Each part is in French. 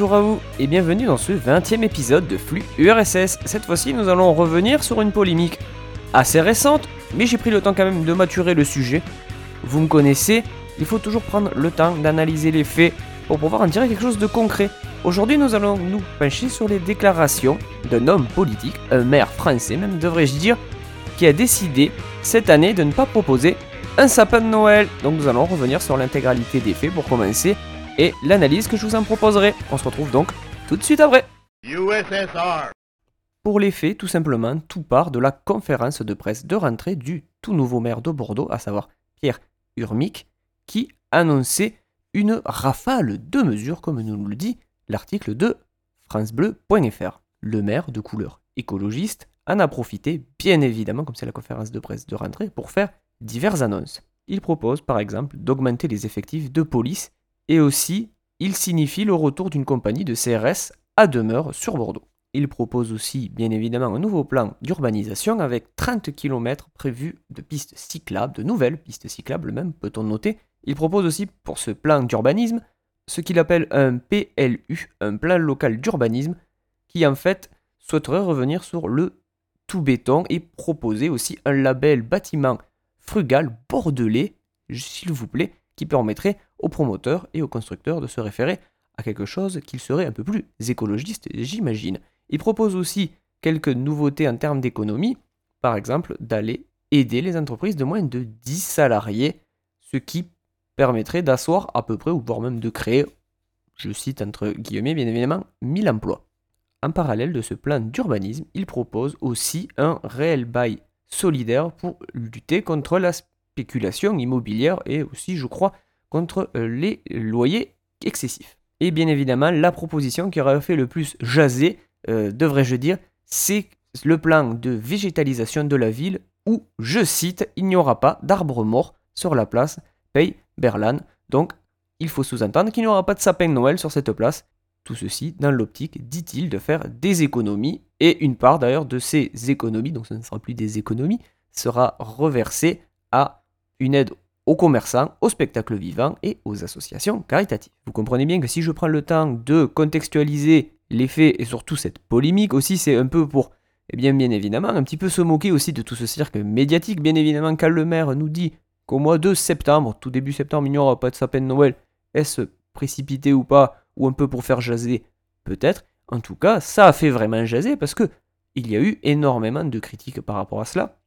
Bonjour à vous et bienvenue dans ce 20e épisode de Flux URSS. Cette fois-ci, nous allons revenir sur une polémique assez récente, mais j'ai pris le temps quand même de maturer le sujet. Vous me connaissez, il faut toujours prendre le temps d'analyser les faits pour pouvoir en tirer quelque chose de concret. Aujourd'hui, nous allons nous pencher sur les déclarations d'un homme politique, un maire français même devrais-je dire, qui a décidé cette année de ne pas proposer un sapin de Noël. Donc nous allons revenir sur l'intégralité des faits pour commencer et l'analyse que je vous en proposerai. On se retrouve donc tout de suite après. USSR. Pour les faits, tout simplement, tout part de la conférence de presse de rentrée du tout nouveau maire de Bordeaux, à savoir Pierre Urmic, qui annonçait une rafale de mesures, comme nous le dit l'article de francebleu.fr. Le maire de couleur écologiste en a profité, bien évidemment, comme c'est la conférence de presse de rentrée, pour faire diverses annonces. Il propose par exemple d'augmenter les effectifs de police et aussi il signifie le retour d'une compagnie de CRS à demeure sur Bordeaux. Il propose aussi bien évidemment un nouveau plan d'urbanisation avec 30 km prévus de pistes cyclables, de nouvelles pistes cyclables même, peut-on noter. Il propose aussi pour ce plan d'urbanisme ce qu'il appelle un PLU, un plan local d'urbanisme, qui en fait souhaiterait revenir sur le tout béton et proposer aussi un label bâtiment frugal bordelais, s'il vous plaît, qui permettrait aux promoteurs et aux constructeurs de se référer à quelque chose qui serait un peu plus écologiste, j'imagine. Il propose aussi quelques nouveautés en termes d'économie, par exemple d'aller aider les entreprises de moins de 10 salariés, ce qui permettrait d'asseoir à peu près, ou voire même de créer, je cite entre guillemets bien évidemment, 1000 emplois. En parallèle de ce plan d'urbanisme, il propose aussi un réel bail solidaire pour lutter contre la spéculation immobilière et aussi, je crois, contre euh, les loyers excessifs. Et bien évidemment, la proposition qui aurait fait le plus jaser, euh, devrais-je dire, c'est le plan de végétalisation de la ville où, je cite, il n'y aura pas d'arbres morts sur la place Pays Berlan. Donc, il faut sous-entendre qu'il n'y aura pas de sapin de Noël sur cette place. Tout ceci dans l'optique, dit-il, de faire des économies. Et une part d'ailleurs de ces économies, donc ce ne sera plus des économies, sera reversée à une aide aux commerçants, aux spectacles vivants et aux associations caritatives. Vous comprenez bien que si je prends le temps de contextualiser les faits et surtout cette polémique aussi, c'est un peu pour, eh bien, bien évidemment, un petit peu se moquer aussi de tout ce cirque médiatique. Bien évidemment, quand le maire nous dit qu'au mois de septembre, tout début septembre, il n'y aura pas de sapin de Noël, est-ce précipité ou pas, ou un peu pour faire jaser Peut-être. En tout cas, ça a fait vraiment jaser parce que il y a eu énormément de critiques par rapport à cela.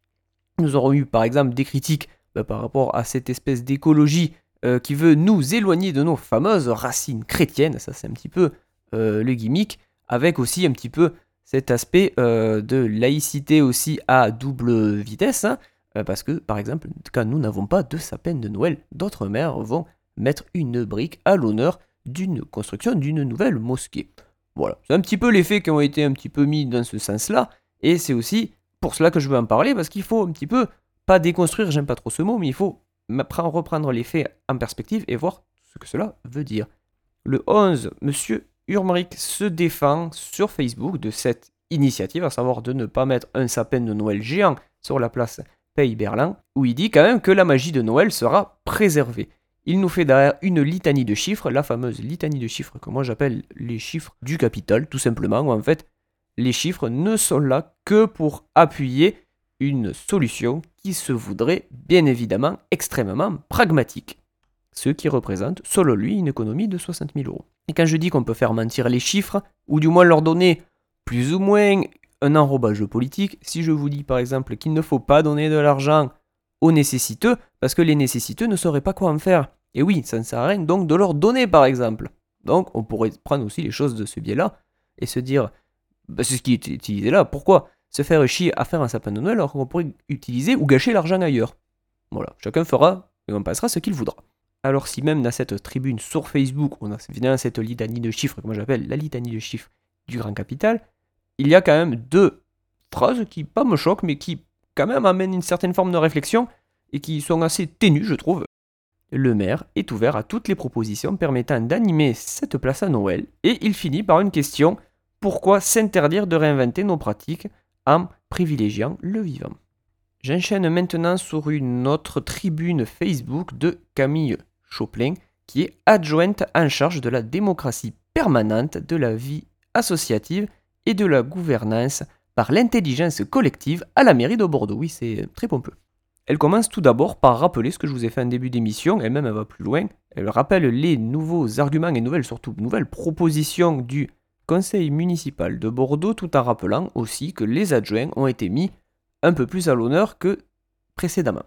Nous aurons eu par exemple des critiques bah, par rapport à cette espèce d'écologie euh, qui veut nous éloigner de nos fameuses racines chrétiennes, ça c'est un petit peu euh, le gimmick, avec aussi un petit peu cet aspect euh, de laïcité aussi à double vitesse, hein, parce que par exemple, quand nous n'avons pas de sapin de Noël, d'autres mères vont mettre une brique à l'honneur d'une construction d'une nouvelle mosquée. Voilà, c'est un petit peu les faits qui ont été un petit peu mis dans ce sens-là, et c'est aussi pour cela que je veux en parler, parce qu'il faut un petit peu pas déconstruire, j'aime pas trop ce mot, mais il faut reprendre les faits en perspective et voir ce que cela veut dire. Le 11, Monsieur Urmeric se défend sur Facebook de cette initiative, à savoir de ne pas mettre un sapin de Noël géant sur la place Pays Berlin, où il dit quand même que la magie de Noël sera préservée. Il nous fait derrière une litanie de chiffres, la fameuse litanie de chiffres que moi j'appelle les chiffres du capital, tout simplement, où en fait les chiffres ne sont là que pour appuyer une solution qui se voudrait bien évidemment extrêmement pragmatique. Ce qui représente, selon lui, une économie de 60 000 euros. Et quand je dis qu'on peut faire mentir les chiffres, ou du moins leur donner plus ou moins un enrobage politique, si je vous dis par exemple qu'il ne faut pas donner de l'argent aux nécessiteux, parce que les nécessiteux ne sauraient pas quoi en faire. Et oui, ça ne sert à rien donc de leur donner par exemple. Donc on pourrait prendre aussi les choses de ce biais-là et se dire, bah, c'est ce qui est utilisé là, pourquoi? Se faire chier à faire un sapin de Noël alors qu'on pourrait utiliser ou gâcher l'argent ailleurs. Voilà, chacun fera et on passera ce qu'il voudra. Alors si même dans cette tribune sur Facebook, on a évidemment cette litanie de chiffres, que moi j'appelle la litanie de chiffres du grand capital, il y a quand même deux phrases qui pas me choquent, mais qui quand même amènent une certaine forme de réflexion et qui sont assez ténues, je trouve. Le maire est ouvert à toutes les propositions permettant d'animer cette place à Noël, et il finit par une question pourquoi s'interdire de réinventer nos pratiques en privilégiant le vivant. J'enchaîne maintenant sur une autre tribune Facebook de Camille Choplin, qui est adjointe en charge de la démocratie permanente de la vie associative et de la gouvernance par l'intelligence collective à la mairie de Bordeaux. Oui, c'est très pompeux. Elle commence tout d'abord par rappeler ce que je vous ai fait en début d'émission, elle-même elle va plus loin, elle rappelle les nouveaux arguments et nouvelles, surtout nouvelles propositions du conseil municipal de Bordeaux, tout en rappelant aussi que les adjoints ont été mis un peu plus à l'honneur que précédemment.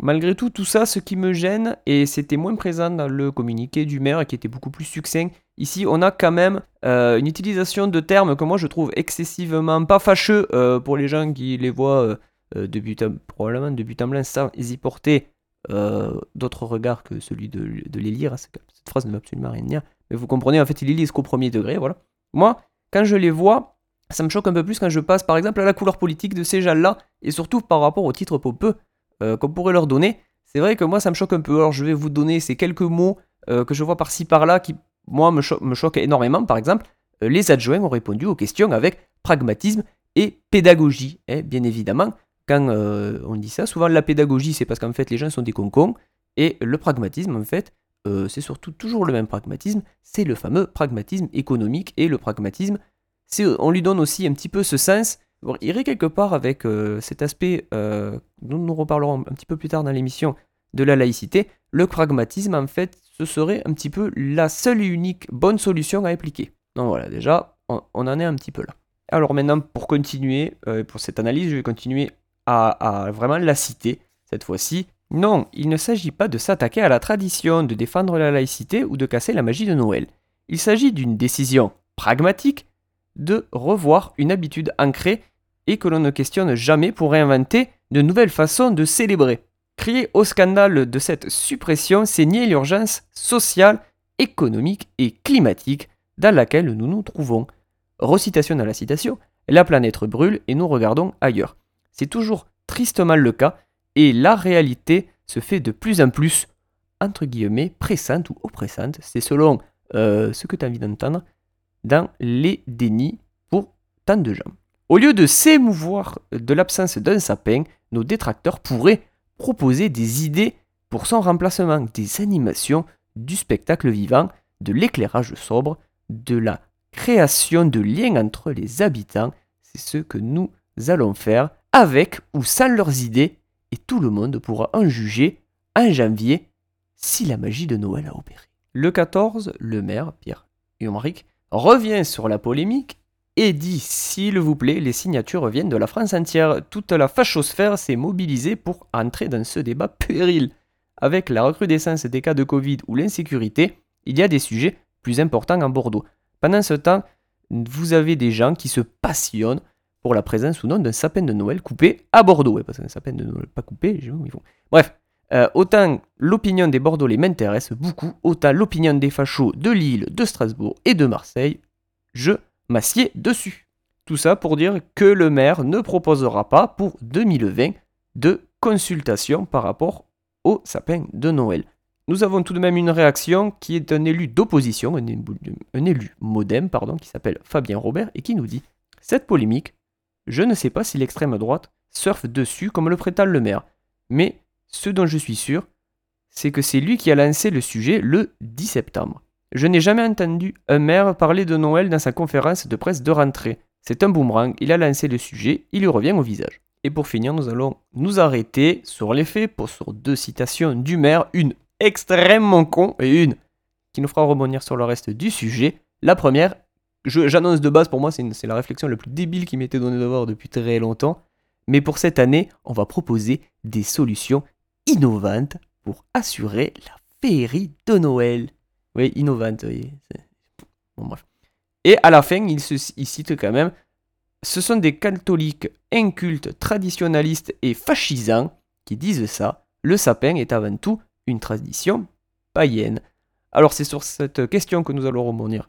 Malgré tout, tout ça, ce qui me gêne, et c'était moins présent dans le communiqué du maire qui était beaucoup plus succinct, ici on a quand même euh, une utilisation de termes que moi je trouve excessivement pas fâcheux euh, pour les gens qui les voient euh, probablement de but en blanc sans y porter d'autres regards que celui de, les lire. Cette phrase ne veut absolument rien dire. Mais vous comprenez, en fait, ils lisent qu'au premier degré, voilà. Moi, quand je les vois, ça me choque un peu plus quand je passe par exemple à la couleur politique de ces gens-là, et surtout par rapport au titre popeux euh, qu'on pourrait leur donner. C'est vrai que moi ça me choque un peu. Alors je vais vous donner ces quelques mots euh, que je vois par-ci par-là qui, moi, me, choquent énormément. Par exemple, euh, les adjoints ont répondu aux questions avec pragmatisme et pédagogie. Eh, bien évidemment, quand on dit ça, souvent la pédagogie c'est parce qu'en fait les gens sont des concons, et le pragmatisme en fait c'est surtout toujours le même pragmatisme, c'est le fameux pragmatisme économique et le pragmatisme, on lui donne aussi un petit peu ce sens irait quelque part avec euh, cet aspect euh, dont nous reparlerons un petit peu plus tard dans l'émission de la laïcité. Le pragmatisme, en fait, ce serait un petit peu la seule et unique bonne solution à appliquer. Donc voilà, déjà, on, en est un petit peu là. Alors maintenant, pour continuer, euh, pour cette analyse, je vais continuer à vraiment la citer cette fois-ci. Non, il ne s'agit pas de s'attaquer à la tradition, de défendre la laïcité ou de casser la magie de Noël. Il s'agit d'une décision pragmatique de revoir une habitude ancrée et que l'on ne questionne jamais pour réinventer de nouvelles façons de célébrer. Crier au scandale de cette suppression, c'est nier l'urgence sociale, économique et climatique dans laquelle nous nous trouvons. Recitation dans la citation, la planète brûle et nous regardons ailleurs. C'est toujours tristement le cas et la réalité se fait de plus en plus, entre guillemets, pressante ou oppressante, c'est selon euh, ce que tu as envie d'entendre, dans les dénis pour tant de gens. Au lieu de s'émouvoir de l'absence d'un sapin, nos détracteurs pourraient proposer des idées pour son remplacement, des animations, du spectacle vivant, de l'éclairage sobre, de la création de liens entre les habitants. C'est ce que nous allons faire avec ou sans leurs idées et tout le monde pourra en juger en janvier si la magie de Noël a opéré. Le 14, le maire, Pierre Humric, revient sur la polémique et dit S'il vous plaît, les signatures viennent de la France entière. Toute la fachosphère s'est mobilisée pour entrer dans ce débat péril. Avec la recrudescence des cas de Covid ou l'insécurité, il y a des sujets plus importants en Bordeaux. Pendant ce temps, vous avez des gens qui se passionnent la présence ou non d'un sapin de Noël coupé à Bordeaux. parce qu'un sapin de Noël pas coupé, je ils font. Bref, euh, autant l'opinion des Bordelais m'intéresse beaucoup, autant l'opinion des fachos de Lille, de Strasbourg et de Marseille, je m'assieds dessus. Tout ça pour dire que le maire ne proposera pas pour 2020 de consultation par rapport au sapin de Noël. Nous avons tout de même une réaction qui est d'un élu d'opposition, un, un, élu modem, pardon, qui s'appelle Fabien Robert et qui nous dit Cette polémique, je ne sais pas si l'extrême droite surfe dessus comme le prétend le maire, mais ce dont je suis sûr, c'est que c'est lui qui a lancé le sujet le 10 septembre. Je n'ai jamais entendu un maire parler de Noël dans sa conférence de presse de rentrée. C'est un boomerang, il a lancé le sujet, il lui revient au visage. Et pour finir, nous allons nous arrêter sur les faits, pour, sur deux citations du maire, une extrêmement con et une qui nous fera rebondir sur le reste du sujet. La première, j'annonce de base, pour moi c'est la réflexion la plus débile qui m'était donnée de voir depuis très longtemps. Mais pour cette année, on va proposer des solutions innovante pour assurer la féerie de Noël. Oui, innovante, oui. Bon, bref. Et à la fin, il, se, cite quand même Ce sont des catholiques incultes, traditionnalistes et fascisants qui disent ça. Le sapin est avant tout une tradition païenne. Alors, c'est sur cette question que nous allons rebondir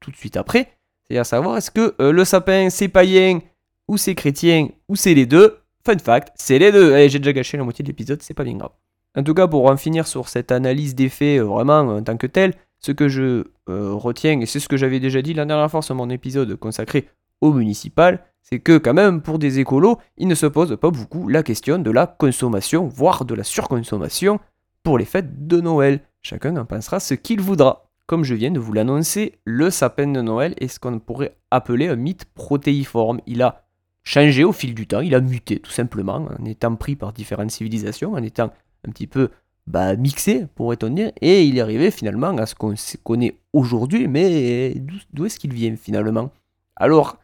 tout de suite après. C'est à savoir, est-ce que euh, le sapin c'est païen, ou c'est chrétien, ou c'est les deux Fun fact, c'est les deux. Eh, j'ai déjà gâché la moitié de l'épisode, c'est pas bien grave. En tout cas, pour en finir sur cette analyse des faits, euh, vraiment en tant que tel, ce que je euh, retiens, et c'est ce que j'avais déjà dit la dernière fois sur mon épisode consacré au municipal, c'est que quand même pour des écolos, il ne se pose pas beaucoup la question de la consommation, voire de la surconsommation pour les fêtes de Noël. Chacun en pensera ce qu'il voudra. Comme je viens de vous l'annoncer, le sapin de Noël est ce qu'on pourrait appeler un mythe protéiforme. Il a changé au fil du temps, il a muté tout simplement, en étant pris par différentes civilisations, en étant un petit peu bah, mixé, pourrait-on dire, et il est arrivé finalement à ce qu'on connaît aujourd'hui, mais d'où est-ce qu'il vient finalement? Alors,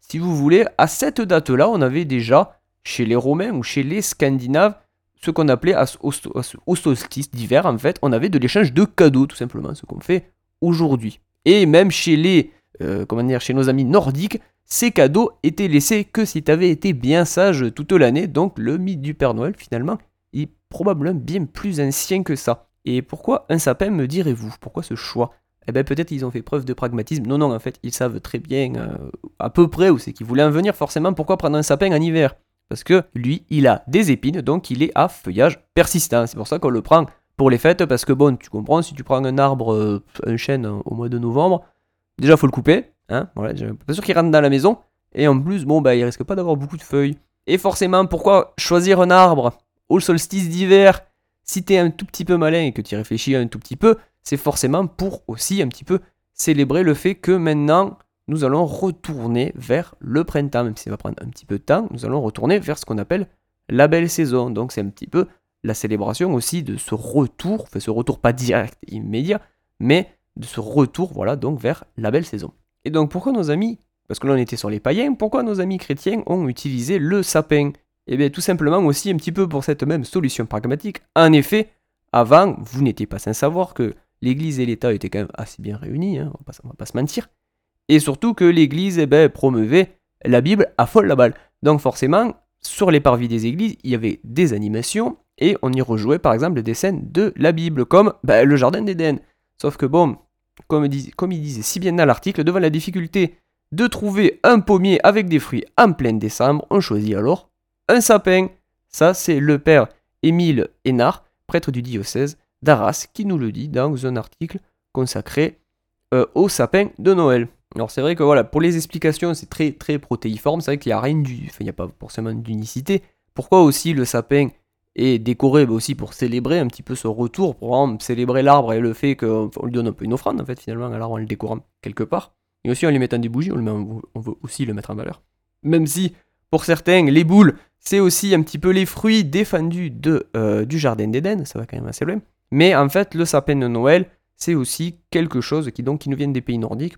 si vous voulez, à cette date-là, on avait déjà, chez les Romains ou chez les Scandinaves, ce qu'on appelait au solstice d'hiver, en fait, on avait de l'échange de cadeaux, tout simplement, ce qu'on fait aujourd'hui. Et même chez les, euh, comment dire, chez nos amis nordiques, ces cadeaux étaient laissés que si tu avais été bien sage toute l'année, donc le mythe du Père Noël, finalement, est probablement bien plus ancien que ça. Et pourquoi un sapin, me direz-vous? Pourquoi ce choix? Eh bien peut-être ils ont fait preuve de pragmatisme. Non, non, en fait, ils savent très bien, euh, à peu près où c'est qu'ils voulaient en venir, forcément, pourquoi prendre un sapin en hiver? Parce que lui, il a des épines, donc il est à feuillage persistant. C'est pour ça qu'on le prend pour les fêtes, parce que bon, tu comprends, si tu prends un arbre, euh, un chêne au mois de novembre, déjà faut le couper, hein, pas sûr qu'il rentre dans la maison, et en plus, bon, bah il risque pas d'avoir beaucoup de feuilles. Et forcément, pourquoi choisir un arbre au solstice d'hiver Si t'es un tout petit peu malin et que tu réfléchis un tout petit peu, c'est forcément pour aussi un petit peu célébrer le fait que maintenant, nous allons retourner vers le printemps, même si ça va prendre un petit peu de temps, nous allons retourner vers ce qu'on appelle la belle saison. Donc c'est un petit peu la célébration aussi de ce retour, enfin ce retour pas direct immédiat, mais de ce retour, voilà, donc vers la belle saison. Et donc pourquoi nos amis, parce que là on était sur les païens, pourquoi nos amis chrétiens ont utilisé le sapin? Eh bien tout simplement aussi un petit peu pour cette même solution pragmatique. En effet, avant, vous n'étiez pas sans savoir que l'Église et l'État étaient quand même assez bien réunis, hein, on, va pas, va pas se mentir. Et surtout que l'Église eh ben, promeuvait la Bible à folle la balle. Donc forcément, sur les parvis des églises, il y avait des animations, et on y rejouait par exemple des scènes de la Bible, comme bah, le Jardin d'Éden. Sauf que bon, comme, il disait si bien dans l'article, devant la difficulté de trouver un pommier avec des fruits en plein décembre, on choisit alors un sapin. Ça, c'est le père Émile Hénard, prêtre du diocèse d'Arras, qui nous le dit dans un article consacré euh, au sapin de Noël. Alors c'est vrai que voilà, pour les explications, c'est très très protéiforme, c'est vrai qu'il n'y a rien du. Enfin, il n'y a pas forcément d'unicité. Pourquoi aussi le sapin et décorer bah, aussi pour célébrer un petit peu ce retour, pour célébrer l'arbre et le fait qu'on lui donne un peu une offrande en fait finalement à l'arbre en le décorant quelque part. Et aussi en lui mettant des bougies, on, veut aussi le mettre en valeur. Même si pour certains, les boules, c'est aussi un petit peu les fruits défendus de, euh, du jardin d'Éden, ça va quand même assez loin. Mais en fait, le sapin de Noël, c'est aussi quelque chose qui, donc, qui nous vient des pays nordiques,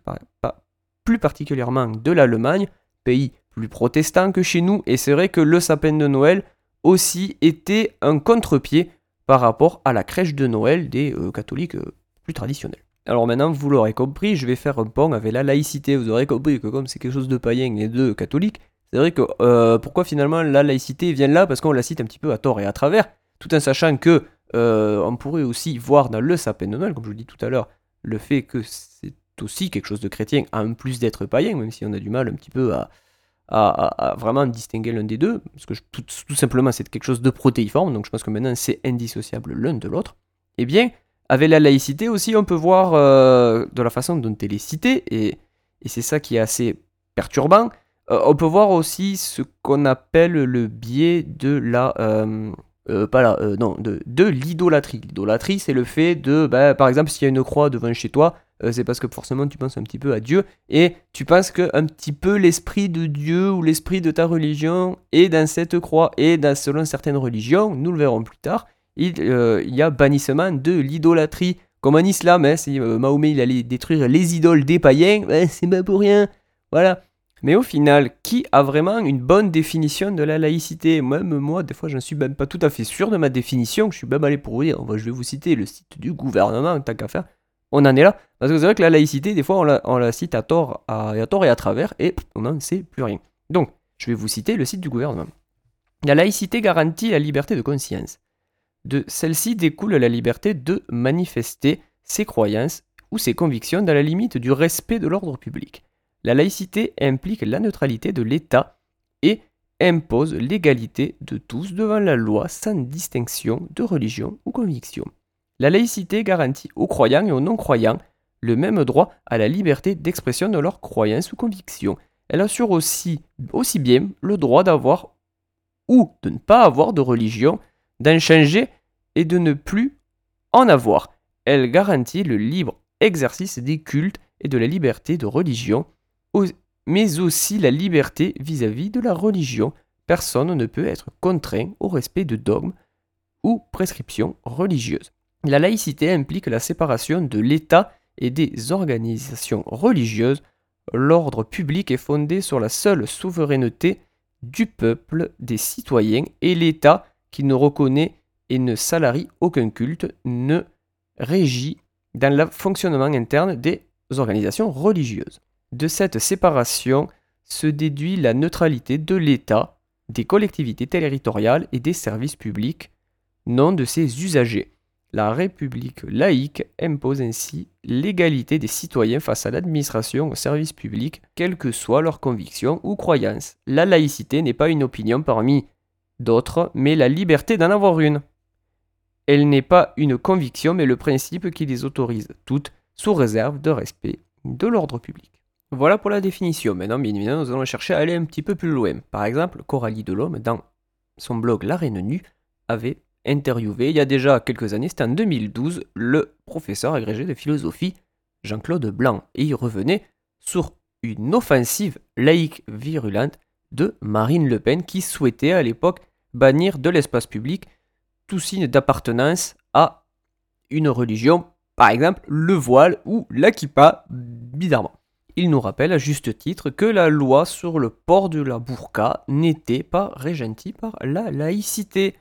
plus particulièrement de l'Allemagne, pays plus protestant que chez nous, et c'est vrai que le sapin de Noël, aussi était un contre-pied par rapport à la crèche de Noël des euh, catholiques euh, plus traditionnels. Alors maintenant, vous l'aurez compris, je vais faire un pont avec la laïcité. Vous aurez compris que comme c'est quelque chose de païen et de catholique, c'est vrai que euh, pourquoi finalement la laïcité vient là? Parce qu'on la cite un petit peu à tort et à travers, tout en sachant que on pourrait aussi voir dans le sapin de Noël, comme je vous dis tout à l'heure, le fait que c'est aussi quelque chose de chrétien, en plus d'être païen, même si on a du mal un petit peu à, à, vraiment distinguer l'un des deux, parce que tout, simplement c'est quelque chose de protéiforme, donc je pense que maintenant c'est indissociable l'un de l'autre, eh bien, avec la laïcité aussi, on peut voir euh, de la façon dont elle est citée, et, c'est ça qui est assez perturbant, euh, on peut voir aussi ce qu'on appelle le biais de la... Euh, pas là, non, de, de l'idolâtrie. L'idolâtrie, c'est le fait de, bah, par exemple, s'il y a une croix devant chez toi, euh, c'est parce que forcément tu penses un petit peu à Dieu et tu penses que un petit peu l'esprit de Dieu ou l'esprit de ta religion est dans cette croix et dans, selon certaines religions, nous le verrons plus tard, il, euh, y a bannissement de l'idolâtrie. Comme en islam, hein, si euh, Mahomet il allait détruire les idoles des païens, ben, c'est pas pour rien. Voilà. Mais au final, qui a vraiment une bonne définition de la laïcité? Même moi, des fois, je ne suis même pas tout à fait sûr de ma définition. Je suis même allé pour vous dire. Je vais vous citer le site du gouvernement, tant qu'à faire on en est là. Parce que c'est vrai que la laïcité, des fois, on la, cite à tort, à, tort et à travers, et on n'en sait plus rien. Donc, je vais vous citer le site du gouvernement. La laïcité garantit la liberté de conscience. De celle-ci découle la liberté de manifester ses croyances ou ses convictions dans la limite du respect de l'ordre public. La laïcité implique la neutralité de l'État et impose l'égalité de tous devant la loi sans distinction de religion ou conviction. La laïcité garantit aux croyants et aux non-croyants le même droit à la liberté d'expression de leurs croyances ou convictions. Elle assure aussi, aussi bien le droit d'avoir ou de ne pas avoir de religion, d'en changer et de ne plus en avoir. Elle garantit le libre exercice des cultes et de la liberté de religion, mais aussi la liberté vis-à-vis de la religion. Personne ne peut être contraint au respect de dogmes ou prescriptions religieuses. La laïcité implique la séparation de l'État et des organisations religieuses. L'ordre public est fondé sur la seule souveraineté du peuple, des citoyens, et l'État, qui ne reconnaît et ne salarie aucun culte, ne régit dans le fonctionnement interne des organisations religieuses. De cette séparation se déduit la neutralité de l'État, des collectivités territoriales et des services publics, non de ses usagers. La République laïque impose ainsi l'égalité des citoyens face à l'administration, au service public, quelles que soient leurs convictions ou croyances. La laïcité n'est pas une opinion parmi d'autres, mais la liberté d'en avoir une. Elle n'est pas une conviction, mais le principe qui les autorise toutes, sous réserve de respect de l'ordre public. Voilà pour la définition. Maintenant, bien évidemment, nous allons chercher à aller un petit peu plus loin. Par exemple, Coralie Delhomme, dans son blog La Reine Nue, avait interviewé il y a déjà quelques années, c'était en 2012, le professeur agrégé de philosophie Jean-Claude Blanc. Et il revenait sur une offensive laïque virulente de Marine Le Pen qui souhaitait à l'époque bannir de l'espace public tout signe d'appartenance à une religion, par exemple le voile ou l'akipa, bizarrement. Il nous rappelle à juste titre que la loi sur le port de la burqa n'était pas régentie par la laïcité.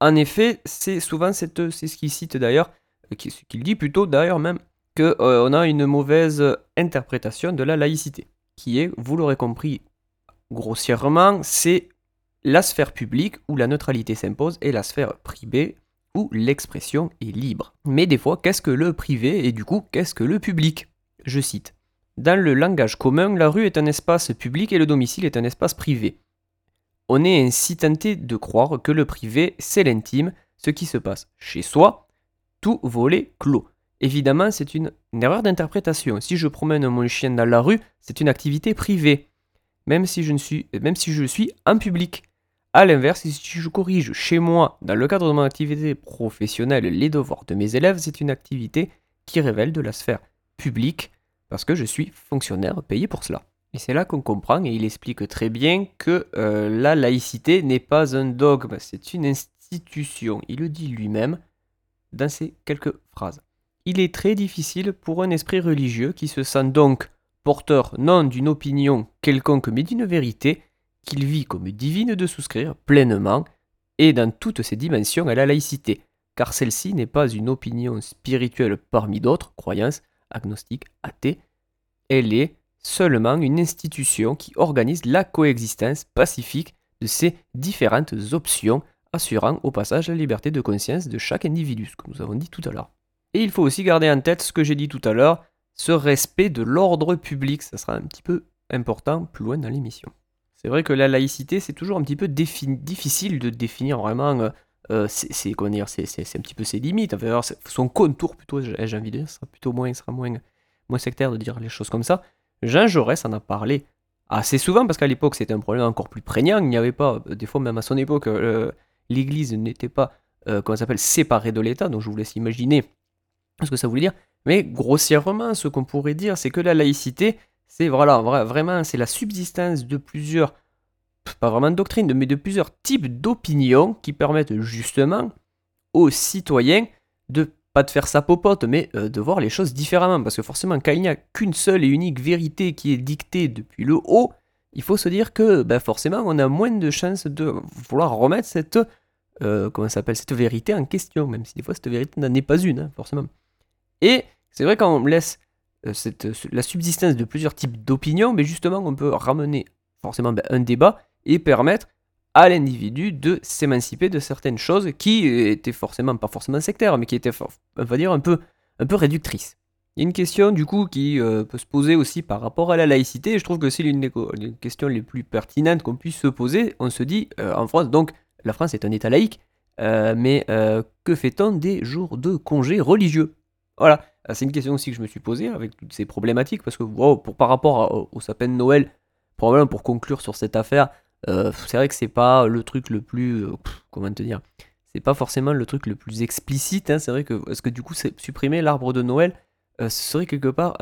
En effet, c'est souvent cette, c'est ce qu'il cite d'ailleurs, euh, ce qu'il dit plutôt d'ailleurs même, qu'on euh, a une mauvaise interprétation de la laïcité, qui est, vous l'aurez compris grossièrement, c'est la sphère publique où la neutralité s'impose et la sphère privée où l'expression est libre. Mais des fois, qu'est-ce que le privé et du coup, qu'est-ce que le public? Je cite. Dans le langage commun, la rue est un espace public et le domicile est un espace privé. On est ainsi tenté de croire que le privé, c'est l'intime, ce qui se passe chez soi, tout volet clos. Évidemment, c'est une, erreur d'interprétation. Si je promène mon chien dans la rue, c'est une activité privée, même si je, suis, même si je suis en public. A l'inverse, si je corrige chez moi, dans le cadre de mon activité professionnelle, les devoirs de mes élèves, c'est une activité qui révèle de la sphère publique, parce que je suis fonctionnaire payé pour cela. Et c'est là qu'on comprend, et il explique très bien que euh, la laïcité n'est pas un dogme, c'est une institution. Il le dit lui-même dans ces quelques phrases. Il est très difficile pour un esprit religieux qui se sent donc porteur non d'une opinion quelconque mais d'une vérité qu'il vit comme divine de souscrire pleinement et dans toutes ses dimensions à la laïcité, car celle-ci n'est pas une opinion spirituelle parmi d'autres, croyances, agnostiques, athées, elle est seulement une institution qui organise la coexistence pacifique de ces différentes options, assurant au passage la liberté de conscience de chaque individu, ce que nous avons dit tout à l'heure. Et il faut aussi garder en tête ce que j'ai dit tout à l'heure, ce respect de l'ordre public, ça sera un petit peu important plus loin dans l'émission. C'est vrai que la laïcité, c'est toujours un petit peu difficile de définir vraiment, euh, euh, c'est un petit peu ses limites, enfin, son contour plutôt, j'ai envie de dire, sera plutôt moins, sera moins, moins sectaire de dire les choses comme ça. Jean Jaurès en a parlé assez souvent parce qu'à l'époque c'était un problème encore plus prégnant. Il n'y avait pas, euh, des fois même à son époque, euh, l'Église n'était pas, euh, comment s'appelle, séparée de l'État. Donc je vous laisse imaginer ce que ça voulait dire. Mais grossièrement, ce qu'on pourrait dire, c'est que la laïcité, c'est voilà, vraiment, c'est la subsistance de plusieurs, pas vraiment de doctrine, mais de plusieurs types d'opinions qui permettent justement aux citoyens de pas de faire sa popote, mais euh, de voir les choses différemment. Parce que forcément, quand il n'y a qu'une seule et unique vérité qui est dictée depuis le haut, il faut se dire que ben, forcément, on a moins de chances de vouloir remettre cette, euh, comment s'appelle, cette vérité en question, même si des fois cette vérité n'en est pas une, hein, forcément. Et c'est vrai quand on laisse euh, cette, la subsistance de plusieurs types d'opinions, mais justement, on peut ramener forcément ben, un débat et permettre à l'individu de s'émanciper de certaines choses qui étaient forcément, pas forcément sectaires, mais qui étaient, va dire, un peu, un peu réductrices. Il y a une question, du coup, qui euh, peut se poser aussi par rapport à la laïcité, et je trouve que c'est l'une des, questions les plus pertinentes qu'on puisse se poser. On se dit, euh, en France, donc, la France est un État laïque, euh, mais que fait-on des jours de congés religieux? Voilà, c'est une question aussi que je me suis posée avec toutes ces problématiques, parce que, pour, par rapport au, au sapin de Noël, probablement pour conclure sur cette affaire, euh, c'est vrai que c'est pas le truc le plus. Euh, comment te dire C'est pas forcément le truc le plus explicite. Hein, c'est vrai que. Est-ce que du coup, supprimer l'arbre de Noël ce serait quelque part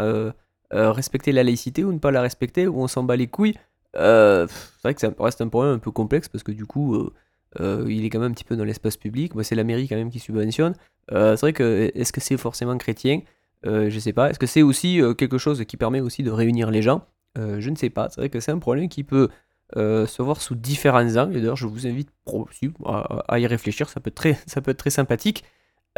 respecter la laïcité ou ne pas la respecter, ou on s'en bat les couilles. c'est vrai que ça reste un problème un peu complexe parce que du coup, il est quand même un petit peu dans l'espace public. Moi, c'est la mairie quand même qui subventionne. c'est vrai que est-ce que c'est forcément chrétien? Je sais pas. Est-ce que c'est aussi quelque chose qui permet aussi de réunir les gens? Je ne sais pas. C'est vrai que c'est un problème qui peut se voir sous différents angles. D'ailleurs, je vous invite à, y réfléchir. Ça peut être très, sympathique.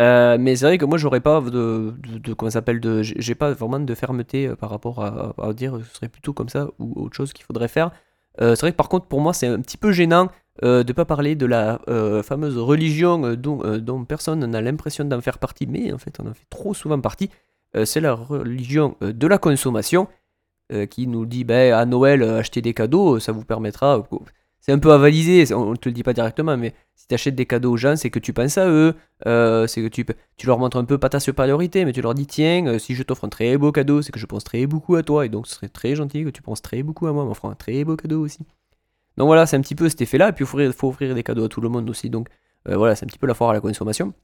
Euh, mais c'est vrai que moi j'aurais pas de, de, comment s'appelle de j'ai pas vraiment de fermeté euh, par rapport à, à, dire ce serait plutôt comme ça ou autre chose qu'il faudrait faire. Euh, c'est vrai que par contre pour moi c'est un petit peu gênant de de pas parler de la fameuse religion dont personne n'a l'impression d'en faire partie, mais en fait on en fait trop souvent partie. c'est la religion de la consommation qui nous dit ben, à Noël acheter des cadeaux ça vous permettra c'est un peu avalisé, on ne te le dit pas directement, mais si tu achètes des cadeaux aux gens, c'est que tu penses à eux, euh, c'est que tu, tu leur montres un peu pas ta supériorité, mais tu leur dis tiens, euh, si je t'offre un très beau cadeau, c'est que je pense très beaucoup à toi, et donc ce serait très gentil que tu penses très beaucoup à moi, m'offrant un très beau cadeau aussi. Donc voilà, c'est un petit peu cet effet-là, et puis il faut offrir, des cadeaux à tout le monde aussi, donc euh, voilà, c'est un petit peu la foire à la consommation.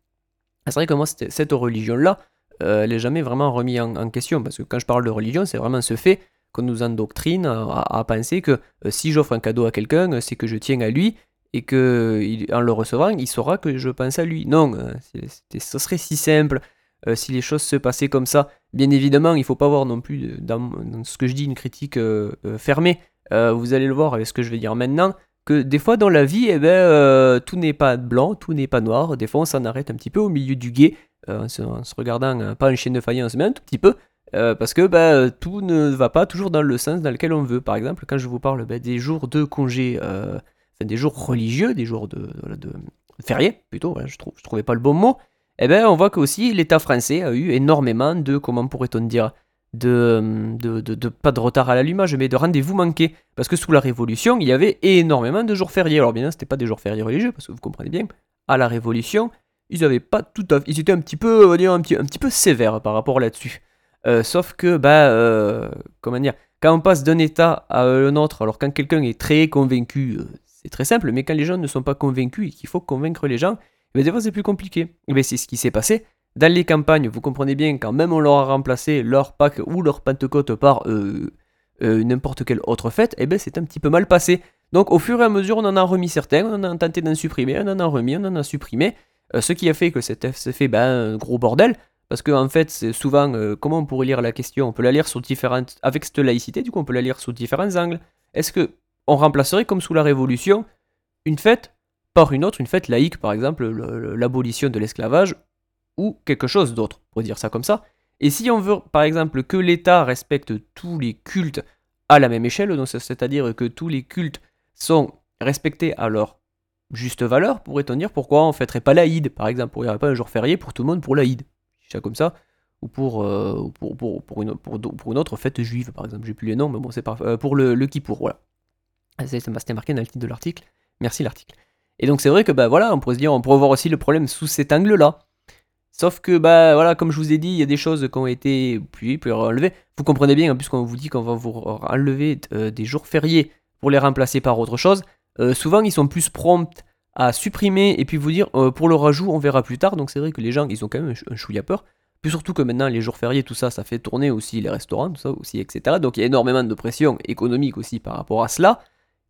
C'est vrai que moi, cette religion-là, elle n'est jamais vraiment remise en, question, parce que quand je parle de religion, c'est vraiment ce fait qu'on nous endoctrine à, à penser que euh, si j'offre un cadeau à quelqu'un, euh, c'est que je tiens à lui et que en le recevant, il saura que je pense à lui. Non, euh, ce serait si simple si les choses se passaient comme ça. Bien évidemment, il ne faut pas voir non plus dans, ce que je dis une critique fermée. vous allez le voir avec ce que je vais dire maintenant, que des fois dans la vie, eh ben, tout n'est pas blanc, tout n'est pas noir. Des fois, on s'en arrête un petit peu au milieu du guet, en se, regardant, pas une chaîne de faïence, mais un tout petit peu. Euh, parce que bah, tout ne va pas toujours dans le sens dans lequel on veut. Par exemple, quand je vous parle bah, des jours de congé, euh, des jours religieux, des jours de, de, fériés plutôt, je, trouve, je trouvais pas le bon mot, eh ben, on voit que aussi l'État français a eu énormément de, comment pourrait-on dire, de, de, de, pas de retard à l'allumage, mais de rendez-vous manqués. Parce que sous la Révolution, il y avait énormément de jours fériés. Alors bien sûr, c'était pas des jours fériés religieux, parce que vous comprenez bien, à la Révolution, ils avaient pas tout à ils étaient un petit peu, on va dire, un petit, un petit peu sévères par rapport là-dessus. Euh, sauf que, bah, euh, comment dire, quand on passe d'un état à un autre, alors quand quelqu'un est très convaincu, euh, c'est très simple, mais quand les gens ne sont pas convaincus et qu'il faut convaincre les gens, eh ben, des fois c'est plus compliqué. Et bien c'est ce qui s'est passé. Dans les campagnes, vous comprenez bien, quand même on leur a remplacé leur Pâques ou leur Pentecôte par n'importe quelle autre fête, et eh ben c'est un petit peu mal passé. Donc au fur et à mesure, on en a remis certains, on en a tenté d'en supprimer, on en a remis, on en a supprimé. Ce qui a fait que c'était fait ben, un gros bordel. Parce qu'en en fait, c'est souvent, euh, comment on pourrait lire la question? On peut la lire sous différentes. Avec cette laïcité, du coup, on peut la lire sous différents angles. Est-ce que on remplacerait, comme sous la Révolution, une fête par une autre, une fête laïque, par exemple, l'abolition de l'esclavage, ou quelque chose d'autre, pour dire ça comme ça Et si on veut, par exemple, que l'État respecte tous les cultes à la même échelle, c'est-à-dire que tous les cultes sont respectés à leur juste valeur, pourrait-on dire pourquoi on fêterait pas l'Aïd, par exemple Pourquoi il n'y aurait pas un jour férié pour tout le monde pour l'Aïd comme ça, ou pour, euh, pour, pour, pour, une, pour, une autre fête juive, par exemple. J'ai plus les noms, mais bon, c'est parfait. Euh, pour le, le Kippour, voilà. C'était marqué dans le titre de l'article. Merci l'article. Et donc c'est vrai que bah voilà, on pourrait se dire, on pourrait voir aussi le problème sous cet angle-là. Sauf que bah voilà, comme je vous ai dit, il y a des choses qui ont été puis, puis enlevées. Vous comprenez bien, puisqu'on vous dit qu'on va vous enlever euh, des jours fériés pour les remplacer par autre chose. Souvent, ils sont plus prompts à supprimer et puis vous dire euh, pour le rajout on verra plus tard. Donc c'est vrai que les gens ils ont quand même un, chouïa peur. Puis surtout que maintenant les jours fériés tout ça ça fait tourner aussi les restaurants tout ça aussi etc. Donc il y a énormément de pression économique aussi par rapport à cela.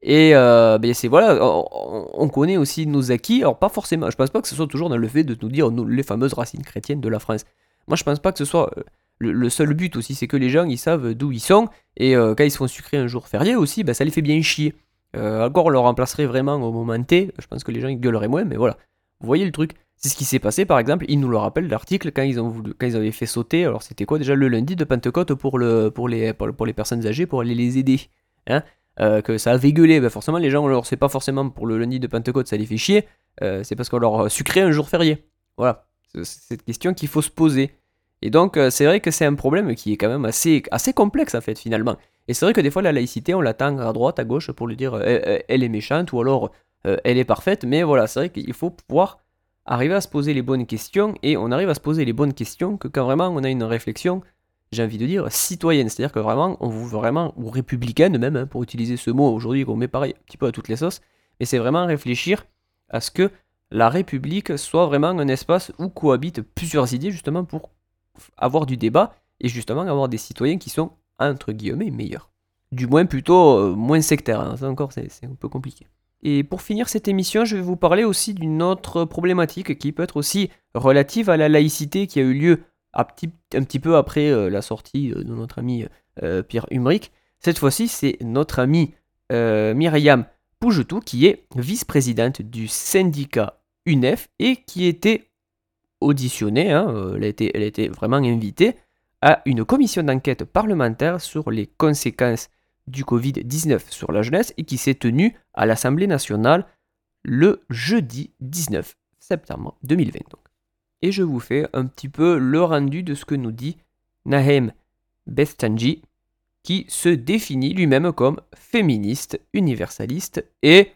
Et euh, ben c'est voilà, on, connaît aussi nos acquis. Alors pas forcément, je pense pas que ce soit toujours dans le fait de nous dire les fameuses racines chrétiennes de la France. Moi je pense pas que ce soit euh, le, seul but aussi, c'est que les gens ils savent d'où ils sont et quand ils se font sucrer un jour férié aussi, ben, ça les fait bien chier. Euh, encore, on le remplacerait vraiment au moment T. Je pense que les gens ils gueuleraient moins, mais voilà. Vous voyez le truc C'est ce qui s'est passé, par exemple. Ils nous le rappellent l'article quand ils ont quand ils avaient fait sauter. Alors c'était quoi déjà le lundi de Pentecôte pour le pour les pour, les personnes âgées pour aller les aider. Hein euh, que ça avait gueulé. Ben forcément, les gens, alors c'est pas forcément pour le lundi de Pentecôte, ça les fait chier. Euh, c'est parce qu'on leur sucré un jour férié. Voilà. C'est cette question qu'il faut se poser. Et donc, c'est vrai que c'est un problème qui est quand même assez, assez complexe en fait finalement. Et c'est vrai que des fois, la laïcité, on l'attend à droite, à gauche pour lui dire euh, elle, est méchante ou alors euh, elle est parfaite. Mais voilà, c'est vrai qu'il faut pouvoir arriver à se poser les bonnes questions. Et on arrive à se poser les bonnes questions que quand vraiment on a une réflexion, j'ai envie de dire, citoyenne. C'est-à-dire que vraiment, on vous vraiment, ou républicaine même, hein, pour utiliser ce mot aujourd'hui qu'on met pareil un petit peu à toutes les sauces. Mais c'est vraiment réfléchir à ce que la République soit vraiment un espace où cohabitent plusieurs idées justement pour avoir du débat et justement avoir des citoyens qui sont, entre guillemets, meilleurs. Du moins plutôt euh, moins sectaires, hein. ça encore c'est un peu compliqué. Et pour finir cette émission, je vais vous parler aussi d'une autre problématique qui peut être aussi relative à la laïcité qui a eu lieu un petit, peu après euh, la sortie de notre ami Pierre Humric. Cette fois-ci, c'est notre ami Myriam Pougetou qui est vice-présidente du syndicat UNEF et qui était auditionnée, hein, euh, elle, a été, elle a vraiment invitée à une commission d'enquête parlementaire sur les conséquences du Covid-19 sur la jeunesse et qui s'est tenue à l'Assemblée nationale le jeudi 19 septembre 2020. Et je vous fais un petit peu le rendu de ce que nous dit Nahem Bestanji, qui se définit lui-même comme féministe, universaliste et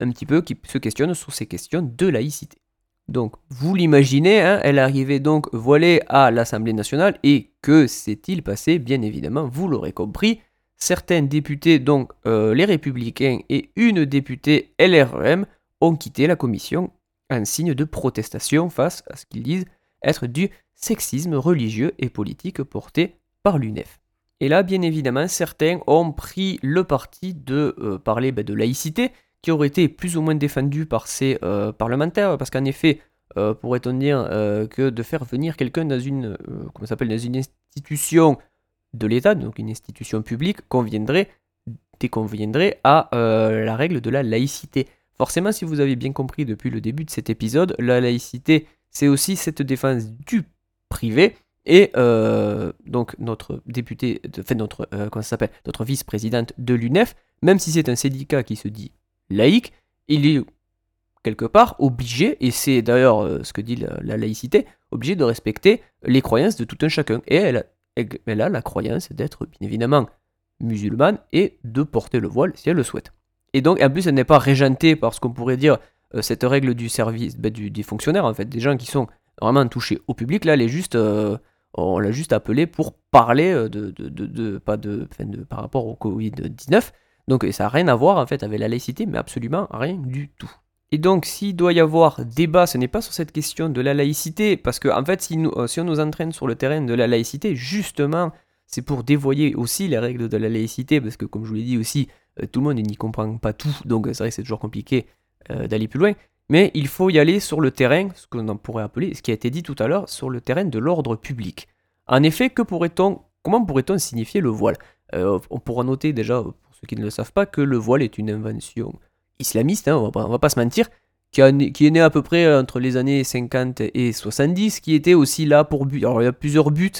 un petit peu qui se questionne sur ces questions de laïcité. Donc, vous l'imaginez, hein, elle arrivait donc voilée à l'Assemblée nationale et que s'est-il passé? Bien évidemment, vous l'aurez compris, certains députés, donc euh, les Républicains et une députée LREM, ont quitté la commission en signe de protestation face à ce qu'ils disent être du sexisme religieux et politique porté par l'UNEF. Et là, bien évidemment, certains ont pris le parti de euh, parler ben, de laïcité, qui aurait été plus ou moins défendu par ces euh, parlementaires, parce qu'en effet, euh, pourrait-on dire euh, que de faire venir quelqu'un dans une, comment s'appelle, dans une institution de l'État, donc une institution publique, conviendrait, déconviendrait à la règle de la laïcité. Forcément, si vous avez bien compris depuis le début de cet épisode, la laïcité, c'est aussi cette défense du privé, et donc notre député, enfin notre, comment s'appelle, notre vice-présidente de l'UNEF, même si c'est un syndicat qui se dit laïque, il est quelque part obligé, et c'est d'ailleurs euh, ce que dit la, laïcité, obligé de respecter les croyances de tout un chacun. Et elle, a la croyance d'être bien évidemment musulmane et de porter le voile si elle le souhaite. Et donc, en plus, elle n'est pas régentée par ce qu'on pourrait dire euh, cette règle du service ben, des fonctionnaires, en fait, des gens qui sont vraiment touchés au public. Là, elle est juste, euh, on l'a juste appelée pour parler de, pas de, par rapport au Covid-19, donc ça n'a rien à voir avec la laïcité, mais absolument rien du tout. Et donc s'il doit y avoir débat, ce n'est pas sur cette question de la laïcité, parce que en fait si, euh, on nous entraîne sur le terrain de la laïcité, justement, c'est pour dévoyer aussi les règles de la laïcité, parce que comme je vous l'ai dit aussi, euh, tout le monde n'y comprend pas tout, donc c'est vrai que c'est toujours compliqué euh, d'aller plus loin. Mais il faut y aller sur le terrain, ce qu'on pourrait appeler, ce qui a été dit tout à l'heure, sur le terrain de l'ordre public. En effet, que pourrait-on, comment pourrait-on signifier le voile? On pourra noter déjà ceux qui ne le savent pas, que le voile est une invention islamiste, hein, on, va, va pas se mentir, qui, est né à peu près entre les années 50 et 70, qui était aussi là pour but. Alors il y a plusieurs buts.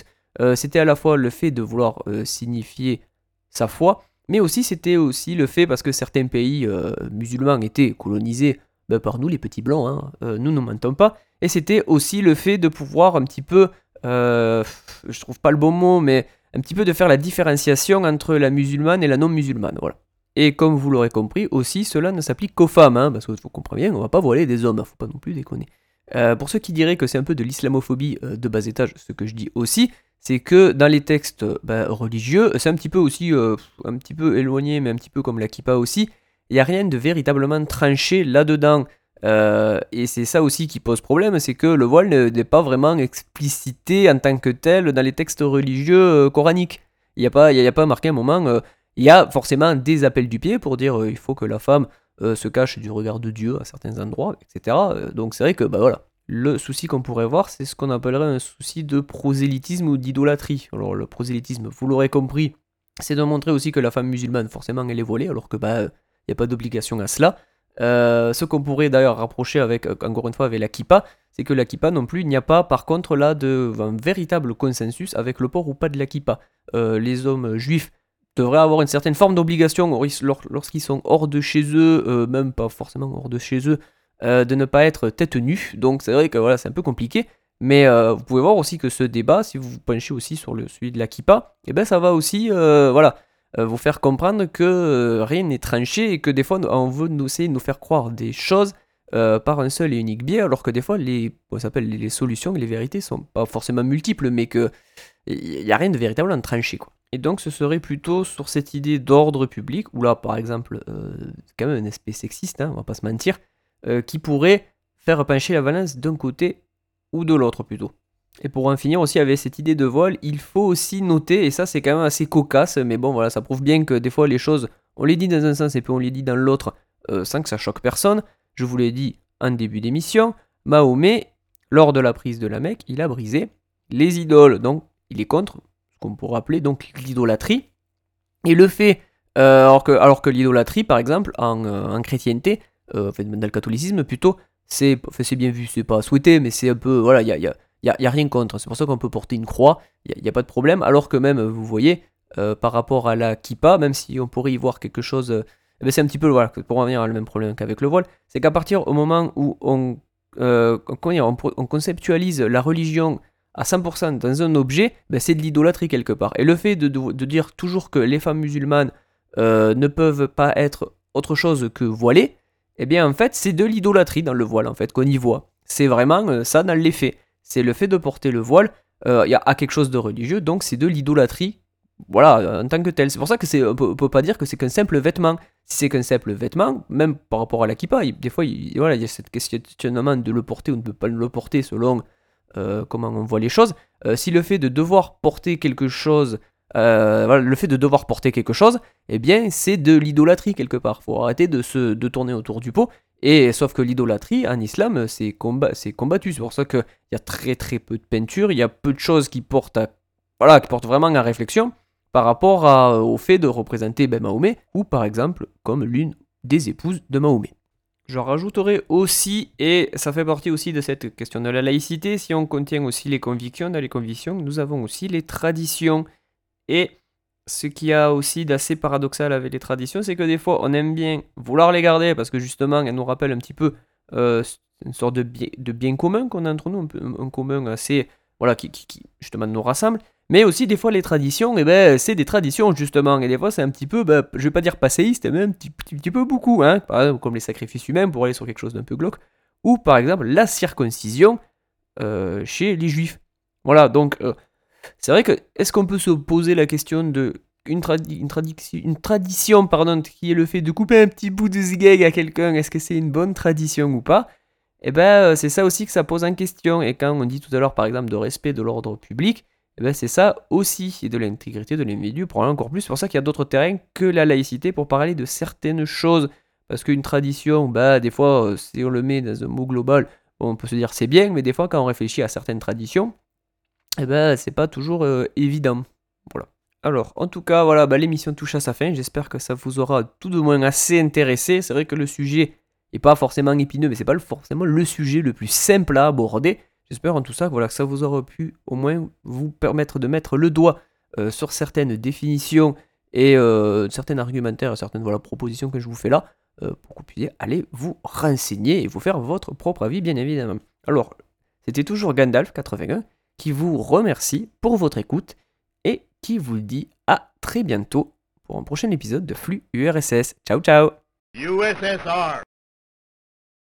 Euh, c'était à la fois le fait de vouloir euh, signifier sa foi, mais aussi c'était aussi le fait parce que certains pays euh, musulmans étaient colonisés ben, par nous les petits blancs, hein, nous ne mentons pas, et c'était aussi le fait de pouvoir un petit peu, je trouve pas le bon mot, mais un petit peu de faire la différenciation entre la musulmane et la non musulmane, voilà. Et comme vous l'aurez compris, aussi, cela ne s'applique qu'aux femmes, hein, parce que vous comprenez bien, on va pas voiler des hommes, faut pas non plus déconner. Euh, pour ceux qui diraient que c'est un peu de l'islamophobie euh, de bas étage, ce que je dis aussi, c'est que dans les textes bah, religieux, c'est un petit peu aussi, euh, un petit peu éloigné, mais un petit peu comme la kippa aussi, il n'y a rien de véritablement tranché là-dedans. Euh, et c'est ça aussi qui pose problème, c'est que le voile n'est pas vraiment explicité en tant que tel dans les textes religieux euh, coraniques. Il n'y a, pas, a pas marqué un moment, euh, il y a forcément des appels du pied pour dire il faut que la femme se cache du regard de Dieu à certains endroits, etc. donc c'est vrai que bah voilà, le souci qu'on pourrait voir, c'est ce qu'on appellerait un souci de prosélytisme ou d'idolâtrie. Alors le prosélytisme, vous l'aurez compris, c'est de montrer aussi que la femme musulmane, forcément, elle est voilée, alors que bah il n'y a pas d'obligation à cela. Euh, ce qu'on pourrait d'ailleurs rapprocher avec, euh, encore une fois, avec la kippa, c'est que la kippa non plus, il n'y a pas par contre là de, un véritable consensus avec le port ou pas de la kippa. Euh, les hommes juifs devraient avoir une certaine forme d'obligation lorsqu'ils sont hors de chez eux, même pas forcément hors de chez eux, de ne pas être tête nue. Donc c'est vrai que voilà, c'est un peu compliqué. Mais vous pouvez voir aussi que ce débat, si vous vous penchez aussi sur le, celui de la kippa, et eh ben ça va aussi, voilà, vous faire comprendre que euh, rien n'est tranché et que des fois on veut nous essayer de nous faire croire des choses euh, par un seul et unique biais, alors que des fois les, les solutions, les vérités sont pas forcément multiples, mais que il n'y a rien de véritablement tranché. Quoi. Et donc ce serait plutôt sur cette idée d'ordre public, où là par exemple, quand même un aspect sexiste, hein, on va pas se mentir, qui pourrait faire pencher la balance d'un côté ou de l'autre plutôt. Et pour en finir aussi avec cette idée de voile, il faut aussi noter, et ça c'est quand même assez cocasse, mais bon voilà, ça prouve bien que des fois les choses, on les dit dans un sens et puis on les dit dans l'autre euh, sans que ça choque personne. Je vous l'ai dit en début d'émission, Mahomet, lors de la prise de la Mecque, il a brisé les idoles, donc il est contre ce qu'on pourrait appeler donc l'idolâtrie. Et le fait, euh, alors que, alors que l'idolâtrie par exemple en, euh, chrétienté, enfin, dans le catholicisme plutôt, c'est bien vu, c'est pas souhaité, mais c'est un peu, voilà, il y a il n'y a, rien contre. C'est pour ça qu'on peut porter une croix, il n'y a, pas de problème. Alors que même, vous voyez, euh, par rapport à la kippa, même si on pourrait y voir quelque chose, euh, eh ben, c'est un petit peu, voilà, pour revenir à le même problème qu'avec le voile, c'est qu'à partir au moment où on, euh, on, conceptualise la religion à 100% dans un objet, ben, c'est de l'idolâtrie quelque part. Et le fait de, de, dire toujours que les femmes musulmanes ne peuvent pas être autre chose que voilées, eh bien en fait c'est de l'idolâtrie dans le voile en fait qu'on y voit. C'est vraiment ça dans les faits c'est le fait de porter le voile euh, y a, quelque chose de religieux, donc c'est de l'idolâtrie, voilà, en tant que tel. C'est pour ça que c'est, on peut, pas dire que c'est qu'un simple vêtement. Si c'est qu'un simple vêtement, même par rapport à la kippa, des fois, il, voilà, il y a cette questionnement de le porter ou de ne pas le porter selon euh, comment on voit les choses. Euh, si le fait de devoir porter quelque chose, le fait de devoir porter quelque chose, eh bien, c'est de l'idolâtrie quelque part. Faut arrêter de se de tourner autour du pot et sauf que l'idolâtrie en islam, c'est combattu. C'est pour ça qu'il y a très très peu de peinture, il y a peu de choses qui portent, voilà, qui portent vraiment à réflexion par rapport au fait de représenter ben, Mahomet, ou par exemple comme l'une des épouses de Mahomet. Je rajouterai aussi, et ça fait partie aussi de cette question de la laïcité, si on contient aussi les convictions, dans les convictions, nous avons aussi les traditions. Et ce qu'il y a aussi d'assez paradoxal avec les traditions, c'est que des fois on aime bien vouloir les garder parce que justement elles nous rappellent un petit peu euh, une sorte de bien, commun qu'on a entre nous, un, commun assez, voilà, qui, justement nous rassemble. Mais aussi des fois les traditions, eh ben, c'est des traditions justement, et des fois c'est un petit peu, ben, je vais pas dire passéiste, mais un petit, petit, peu beaucoup, hein, par exemple comme les sacrifices humains pour aller sur quelque chose d'un peu glauque, ou par exemple la circoncision euh, chez les juifs. Voilà, donc euh, c'est vrai que, est-ce qu'on peut se poser la question de une, une, tradition pardon, qui est le fait de couper un petit bout de zigzag à quelqu'un, est-ce que c'est une bonne tradition ou pas? Eh ben, euh, c'est ça aussi que ça pose en question. Et quand on dit tout à l'heure, par exemple, de respect de l'ordre public, eh ben, c'est ça aussi, et de l'intégrité de l'individu, pour encore plus. C'est pour ça qu'il y a d'autres terrains que la laïcité pour parler de certaines choses. Parce qu'une tradition, bah, des fois, euh, si on le met dans un mot global, on peut se dire c'est bien, mais des fois, quand on réfléchit à certaines traditions, eh ben, c'est pas toujours euh, évident. Voilà. Alors, en tout cas, voilà, bah, l'émission touche à sa fin. J'espère que ça vous aura tout de moins assez intéressé. C'est vrai que le sujet n'est pas forcément épineux, mais c'est pas forcément le sujet le plus simple à aborder. J'espère en tout ça voilà, que ça vous aura pu au moins vous permettre de mettre le doigt euh, sur certaines définitions et euh, certains argumentaires, certaines voilà, propositions que je vous fais là, pour que vous puissiez aller vous renseigner et vous faire votre propre avis, bien évidemment. Alors, c'était toujours Gandalf81 qui vous remercie pour votre écoute et qui vous dit à très bientôt pour un prochain épisode de Flux URSS. Ciao ciao USSR